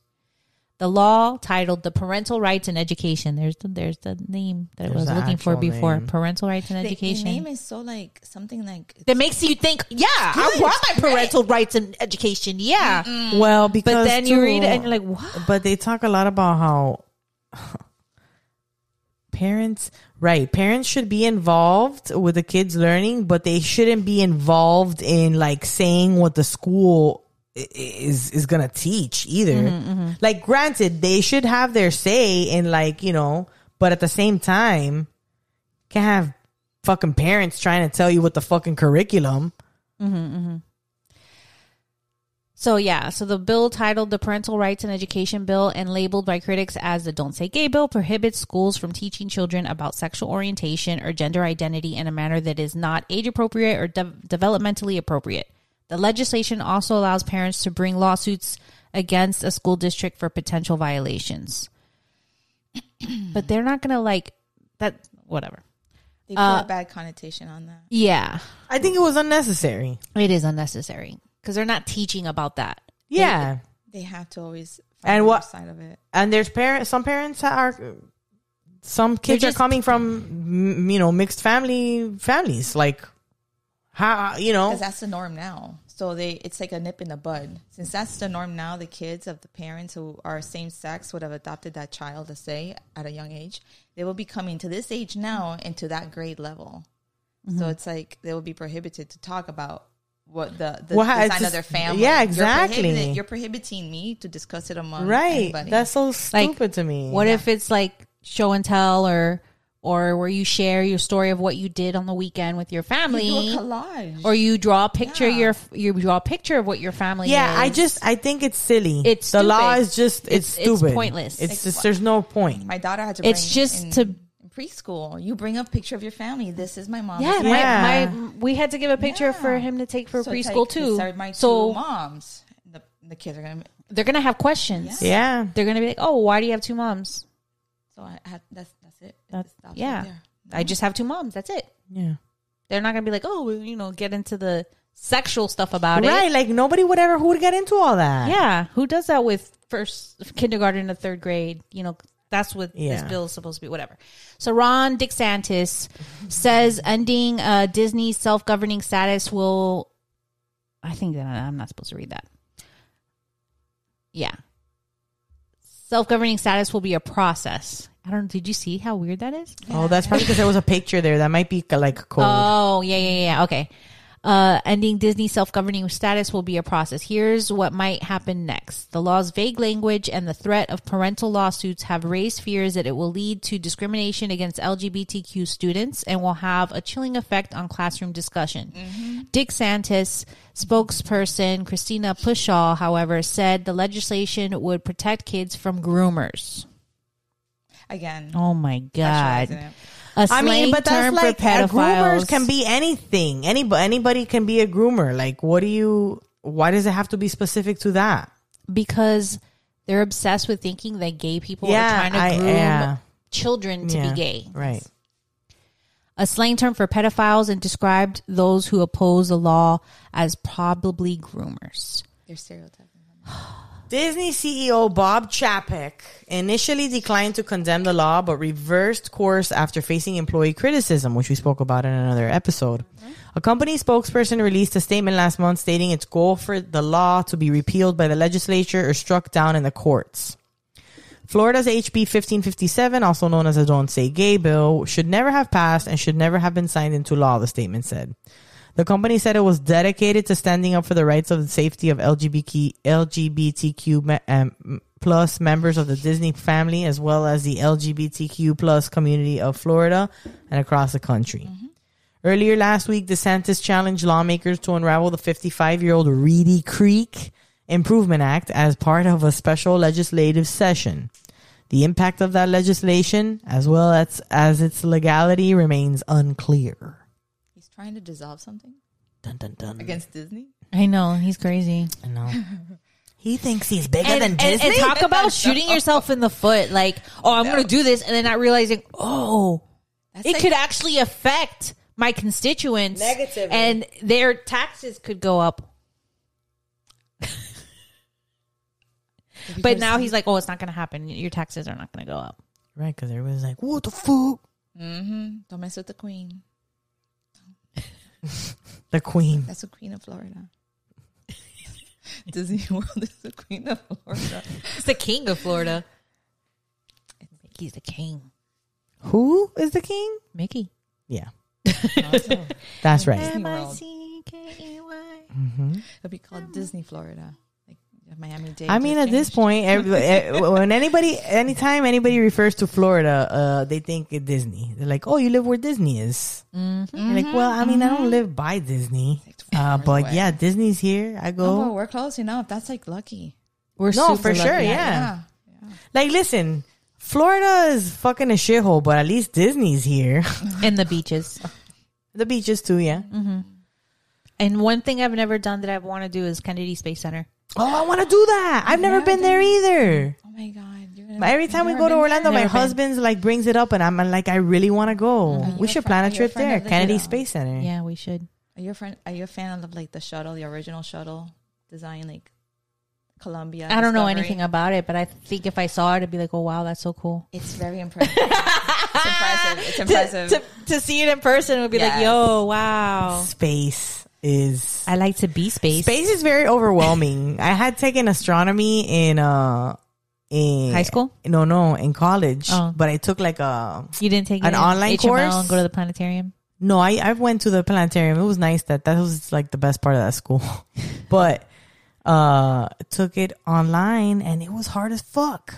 S3: The law titled "The Parental Rights in Education." There's the, there's the name that
S1: There's
S3: I was looking for before.
S1: name.
S3: Parental Rights in
S2: The, the name is so like something like
S3: that makes you think, yeah, I want my parental rights in education. Yeah.
S1: Well, because.
S3: But then you read it and you're like, what?
S1: But they talk a lot about how <laughs> parents, right? Parents should be involved with the kids learning, but they shouldn't be involved in like saying what the school i- is is gonna teach either. Mm-hmm, mm-hmm. Like, granted, they should have their say in like you know, but at the same time, can't have fucking parents trying to tell you what the fucking curriculum.
S3: Mm-hmm, so yeah, so the bill titled the Parental Rights and Education Bill and labeled by critics as the Don't Say Gay Bill prohibits schools from teaching children about sexual orientation or gender identity in a manner that is not age appropriate or de- developmentally appropriate. The legislation also allows parents to bring lawsuits against a school district for potential violations. <clears throat> but they're not going to like that whatever.
S2: They put
S3: Uh,
S2: a bad connotation on that.
S3: Yeah,
S1: I think it was unnecessary.
S3: it is unnecessary because they're not teaching about that.
S1: Yeah.
S2: They have to always
S1: And
S2: find
S1: what-
S2: what side of it.
S1: and there's parents some parents are some kids
S3: They're just-
S1: are coming from you know mixed family families like how you know
S2: because that's the norm now. So they, it's like a nip in the bud. Since that's the norm now, the kids of the parents who are same sex would have adopted that child to say at a young age. They will be coming to this age now and to that grade level.
S1: Mm-hmm.
S2: So it's like they will be prohibited to talk about what the, the
S1: Well, it's
S2: design
S1: just-
S2: of their family.
S1: yeah,
S2: You're
S1: exactly.
S2: You're, prohibiting me to discuss it among
S1: right
S2: anybody.
S1: that's so
S3: Like,
S1: stupid to me
S3: What if it's like show and tell or or where you share your story of what you did on the weekend with your family?
S2: You do a collage.
S3: or you draw a picture
S2: Yeah.
S3: your you draw a picture of what your family
S1: yeah
S3: is.
S1: i just i think it's silly
S3: It's
S1: the law
S3: stupid.
S1: is just it's,
S3: It's- it's
S1: stupid
S3: pointless.
S1: it's
S2: Like,
S1: just there's no point
S2: my daughter had to. Bring
S3: It's just
S2: in,
S3: to-
S2: preschool. You bring a picture of your family. This is my mom.
S3: yeah,
S2: This
S1: Yeah.
S3: My, my we had to give a picture
S2: Yeah.
S3: for him to take for
S2: So
S3: preschool
S2: like,
S3: too.
S2: These my
S3: So
S2: two moms. The, the kids are gonna.
S3: they're gonna have questions.
S1: yeah
S3: They're gonna be like, "Oh, why do you have two moms?"
S2: So I had that's that's it.
S3: That-
S2: It stops right
S3: yeah.
S2: there.
S3: I just have two moms. That's it.
S1: yeah
S3: They're not gonna be like, "Oh, you know, get into the sexual stuff about
S1: right
S3: it." Right.
S1: Like nobody would ever who would get into all that
S3: Yeah, who does that with first kindergarten to third grade? You know, that's what this bill is supposed to be. Whatever. So Ron DeSantis says ending uh, Disney's self-governing status will. I think that I'm not supposed to read that. Yeah, self-governing status will be a process. I don't. Did you see how weird that is?
S1: oh that's probably because there was a picture there that might be like code
S3: Oh, yeah, yeah, yeah. Okay. Uh, ending Disney self governing status will be a process. Here's what might happen next. The law's vague language and the threat of parental lawsuits have raised fears that it will lead to discrimination against LGBTQ students and will have a chilling effect on classroom discussion. Dick Santis, spokesperson Christina Pushaw, however, said the legislation would protect kids from groomers.
S2: Again.
S3: Oh my
S2: sexualizing
S3: God.
S2: it.
S3: A
S1: I mean,
S3: slang
S1: but that's
S3: term
S1: like
S3: for
S1: uh, groomers
S3: pedophiles.
S1: can be anything. Anybody, anybody can be a groomer. Like, what do you? Why does it have to be specific to that?
S3: because they're obsessed with thinking that gay people
S1: Yeah,
S3: are trying to
S1: I-
S3: groom
S1: yeah.
S3: children to
S1: Yeah,
S3: be gay.
S1: right?
S3: A slang term for pedophiles and described those who oppose the law as probably groomers.
S2: They're stereotyping. <sighs> <sighs> <sighs>
S1: Disney CEO Bob Chapek initially declined to condemn the law, but reversed course after facing employee criticism, which we spoke about in another episode. A company spokesperson released a statement last month stating its goal for the law to be repealed by the legislature or struck down in the courts. Florida's HB 1557, also known as the Don't Say Gay bill, should never have passed and should never have been signed into law, the statement said. The company said it was dedicated to standing up for the rights of the safety of LGBT, LGBTQ um, plus members of the Disney family, as well as the LGBTQ plus community of Florida and across the country. Earlier last week, DeSantis challenged lawmakers to unravel the 55 year old Reedy Creek Improvement Act as part of a special legislative session. The impact of that legislation, as well as, as its legality, remains unclear.
S2: He's trying to dissolve something
S1: Dun, dun, dun.
S2: against Disney.
S3: I know, he's crazy.
S1: I know. <laughs> He thinks he's bigger
S3: And,
S1: than
S3: and-
S1: Disney.
S3: and talk about shooting yourself in the foot. Like, oh, I'm going to do this. And then not realizing, oh,
S2: That's
S3: it
S2: like-
S3: could actually affect my constituents.
S1: Negatively.
S3: And their taxes could go up. But now he's like, oh, it's not going to happen. Your taxes are not going to go up.
S1: right, because everyone's like, what the fuck?
S2: Mm-hmm. Don't mess with the queen. <laughs>
S1: The queen.
S2: That's the queen of Florida. <laughs> Disney World is the queen of Florida.
S3: It's the king of Florida. Mickey's the king.
S1: Who is the king?
S3: Mickey.
S1: Yeah. <laughs> That's right.
S2: Disney World.
S3: M-I-C-K-E-Y.
S2: It'll be called Disney Florida, like Miami Dade.
S1: I mean, at this point, every, eh, when anybody, anytime anybody refers to Florida, uh, they think of Disney. They're like, "Oh, you live where Disney is."
S3: Mm-hmm.
S1: You're like, well, I mean, I don't live by Disney, uh, but
S2: away.
S1: yeah, Disney's here. I
S2: Oh,
S1: go.
S2: but we're close enough. That's like lucky.
S3: We're
S1: No,
S3: super
S1: for sure,
S3: lucky.
S1: yeah. Like, listen, Florida is fucking a shithole, but at least Disney's here. <laughs>
S3: And the beaches.
S1: the beaches too, yeah.
S3: And one thing I've never done that I want to do is Kennedy Space Center.
S1: Oh, I want to do that. I've never
S2: never
S1: been there either.
S2: Oh my god, you're gonna
S1: But every time we
S2: Never
S1: go to
S2: been
S1: Orlando, my
S3: Never been.
S1: husband's like brings it up, and I'm like, I really want to go.
S2: Oh, you
S1: We
S2: a
S1: should
S2: fri-
S1: plan
S2: are
S1: a
S2: you a
S1: trip
S2: friend
S1: there,
S2: of the
S1: Kennedy
S2: kiddo?
S1: Space Center.
S3: Yeah, we should.
S2: Are you a friend? Are you a fan of like the shuttle, the original shuttle design, like Columbia?
S3: I don't know
S2: Discovery?
S3: anything about it, but I think if I saw it, I'd be like, oh wow, that's so cool.
S2: It's very impressive. it's impressive. It's <laughs> impressive.
S3: to, to see it in person would be like,
S2: Yes.
S3: yo, wow.
S1: Space is
S3: I like to be space.
S1: space is very overwhelming. <laughs> I had taken astronomy in uh in
S3: High school?
S1: No, no, in college.
S3: Oh.
S1: But I took like a
S3: You didn't take
S1: An online
S3: HML
S1: course?
S3: and go to the planetarium.
S1: No, I, I went to the planetarium. It was nice that that was like the best part of that school. <laughs> but uh took it online and it was hard as fuck.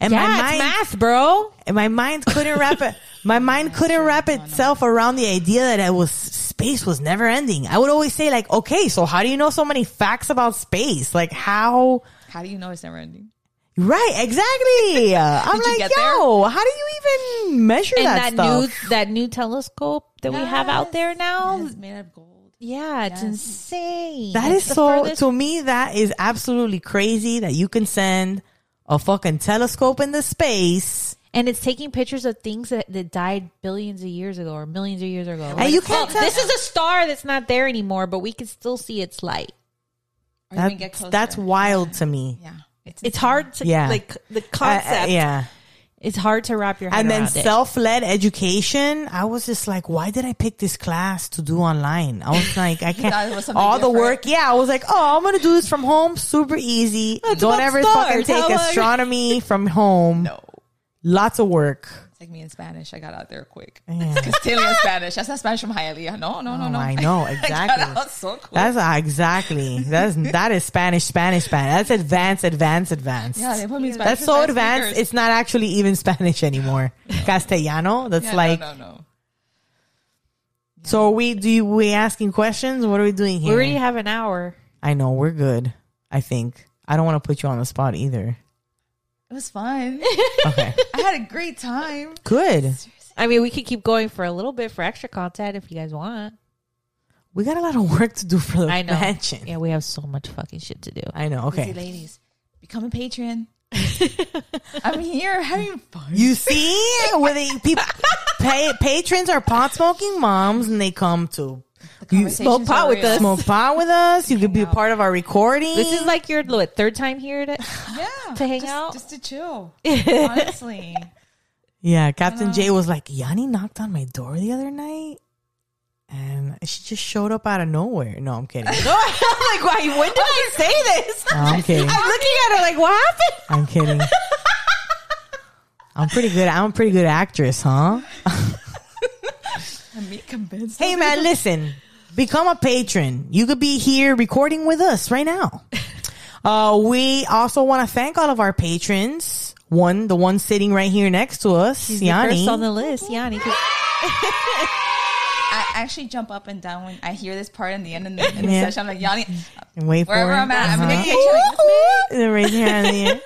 S1: And
S3: yeah,
S1: my mind
S3: math, bro.
S1: and my mind couldn't wrap it my mind couldn't wrap <laughs> itself around the idea that I was space was never ending. I would always say like, okay, so how do you know so many facts about space? Like how
S2: How do you know it's never ending?
S1: Right, exactly. <laughs> I'm
S2: Did
S1: like,
S2: get
S1: yo, how do you even measure
S3: And
S1: that,
S3: that, new
S1: stuff?
S3: that new telescope that we have out there now.
S2: It's made of gold.
S3: Yeah, it's
S2: Yes.
S3: insane.
S1: That
S3: It's
S1: is so
S3: furthest-
S1: to me that is absolutely crazy that you can send a fucking telescope into space
S3: and it's taking pictures of things that, that died billions of years ago or millions of years ago.
S1: And you can't tell-
S3: this is a star that's not there anymore, but we can still see its light.
S2: Or get
S1: That's,
S2: closer.
S1: that's wild to me.
S2: Yeah. It's,
S3: It's hard to
S1: Yeah.
S3: like the
S1: Uh, uh,
S3: concept.
S1: yeah.
S3: it's hard to wrap your head
S1: around that.
S3: And then
S1: self-led education, I was just like, why did I pick this class to do online? I was like, I <laughs> can't.
S2: was something
S1: All the work, yeah. I was like, oh, I'm gonna do this from home, super easy.
S3: It's
S1: Don't ever
S3: stars.
S1: fucking take
S3: How long-
S1: astronomy from home.
S2: No.
S1: Lots of work.
S2: It's like me in Spanish. I got out there quick.
S1: Yeah. <laughs>
S2: Castilian Spanish. That's not Spanish from Hialeah. No, no, no,
S1: Oh,
S2: no. <laughs>
S1: I know,
S2: I got
S1: exactly.
S2: out so quick.
S1: That's uh, exactly. That's that is Spanish, Spanish, Spanish. That's advanced, advanced, advanced.
S2: yeah, they put me in Spanish.
S1: That's so
S2: with
S1: advanced.
S2: speakers.
S1: It's not actually even Spanish anymore. <laughs> Castellano. That's
S2: Yeah, no,
S1: like.
S2: no, no.
S1: So we do you, we asking questions? What are we doing here?
S3: we already have an hour.
S1: I know we're good. I think I don't want to put you on the spot either.
S2: It was fun.
S1: Okay,
S2: I had a great time.
S1: good.
S3: I mean, we could keep going for a little bit for extra content if you guys want.
S1: We got a lot of work to do for the
S3: I know.
S1: mansion.
S3: Yeah, we have so much fucking shit to do.
S1: I know.
S2: Busy
S1: Okay.
S2: ladies, become a patron. <laughs> I'm here having fun.
S1: You see, where they people <laughs> pay, patrons are pot smoking moms, and they come to you
S2: Conversations
S3: pot with us.
S1: smoke pot with us. You could be a part of our recording.
S3: This is like your what, third time here to <laughs>
S2: Yeah,
S3: To hang
S2: just,
S3: out?
S2: just to chill. <laughs> Honestly,
S1: yeah. Captain J was like, Yanni knocked on my door the other night, and she just showed up out of nowhere. No, I'm kidding. <laughs>
S3: No, I'm like, why? When did I say this?
S1: No, I'm kidding.
S3: I'm looking at her like, what happened?
S1: I'm kidding. I'm pretty good. I'm a pretty good actress, huh?
S2: I'm convinced.
S1: Hey man, listen. Become a patron. You could be here recording with us right now. <laughs> Uh, we also want to thank all of our patrons. One, the one sitting right here next to us,
S3: She's the
S1: Yanni.
S3: first on the list, Yanni. <laughs> 'cause-
S2: I actually jump up and down when I hear this part in the end of the, in the
S1: Yeah.
S2: session. I'm like, Yanni,
S1: And wait
S2: wherever
S1: for it.
S2: I'm at, I'm in the
S1: Uh-huh.
S2: kitchen. Like, "That's.
S1: And then raise your hand in the air.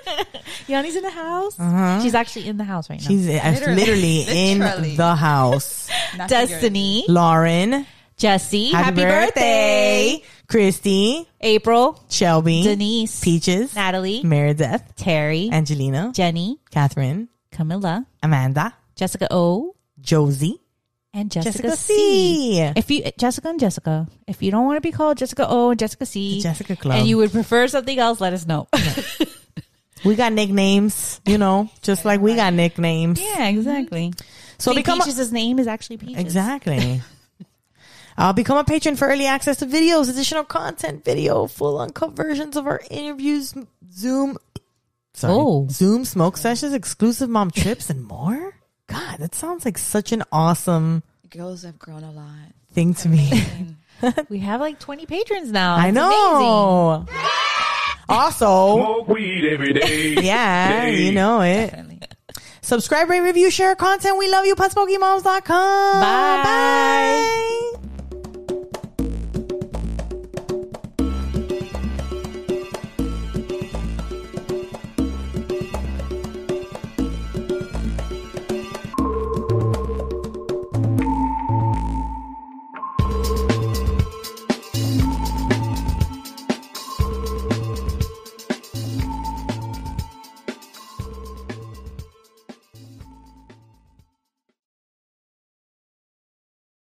S1: <laughs>
S3: Yanni's in the house.
S1: Uh-huh.
S3: She's actually in the house right now.
S1: She's uh, literally,
S2: Literally. <laughs>
S1: in the house. <laughs>
S3: Destiny,
S1: Lauren,
S3: Jesse,
S1: happy, birthday. Christy,
S3: April,
S1: Shelby,
S3: Denise,
S1: Peaches,
S3: Natalie,
S1: Meredith,
S3: Terry,
S1: Angelina,
S3: Jenny,
S1: Catherine,
S3: Camilla,
S1: Amanda,
S3: Jessica O,
S1: Josie,
S3: and Jessica,
S1: Jessica
S3: C.
S1: C.
S3: If you Jessica and Jessica, if you don't want to be called Jessica O and Jessica C,
S1: The Jessica Club.
S3: and you would prefer something else, let us know.
S1: We got nicknames, you know, just like we got nicknames.
S3: yeah, exactly.
S1: So
S3: See,
S1: become a,
S3: name is actually Peaches.
S1: exactly. <laughs> I'll become a patron for early access to videos, additional content, video, full uncut versions of our interviews, Zoom, sorry,
S3: Oh.
S1: Zoom smoke sessions, exclusive mom trips, and more. God, that sounds like such an awesome
S2: Girls have grown a lot.
S1: thing to me. <laughs>
S3: We have like 20 patrons now.
S1: I
S3: It's
S1: know. Also,
S4: Smoke weed every day. <laughs>
S1: yeah,
S4: Day.
S1: you know it.
S2: Definitely.
S1: Subscribe, rate, review, share content. We love you. PotSmokyMoms.com.
S3: Bye.
S1: Bye.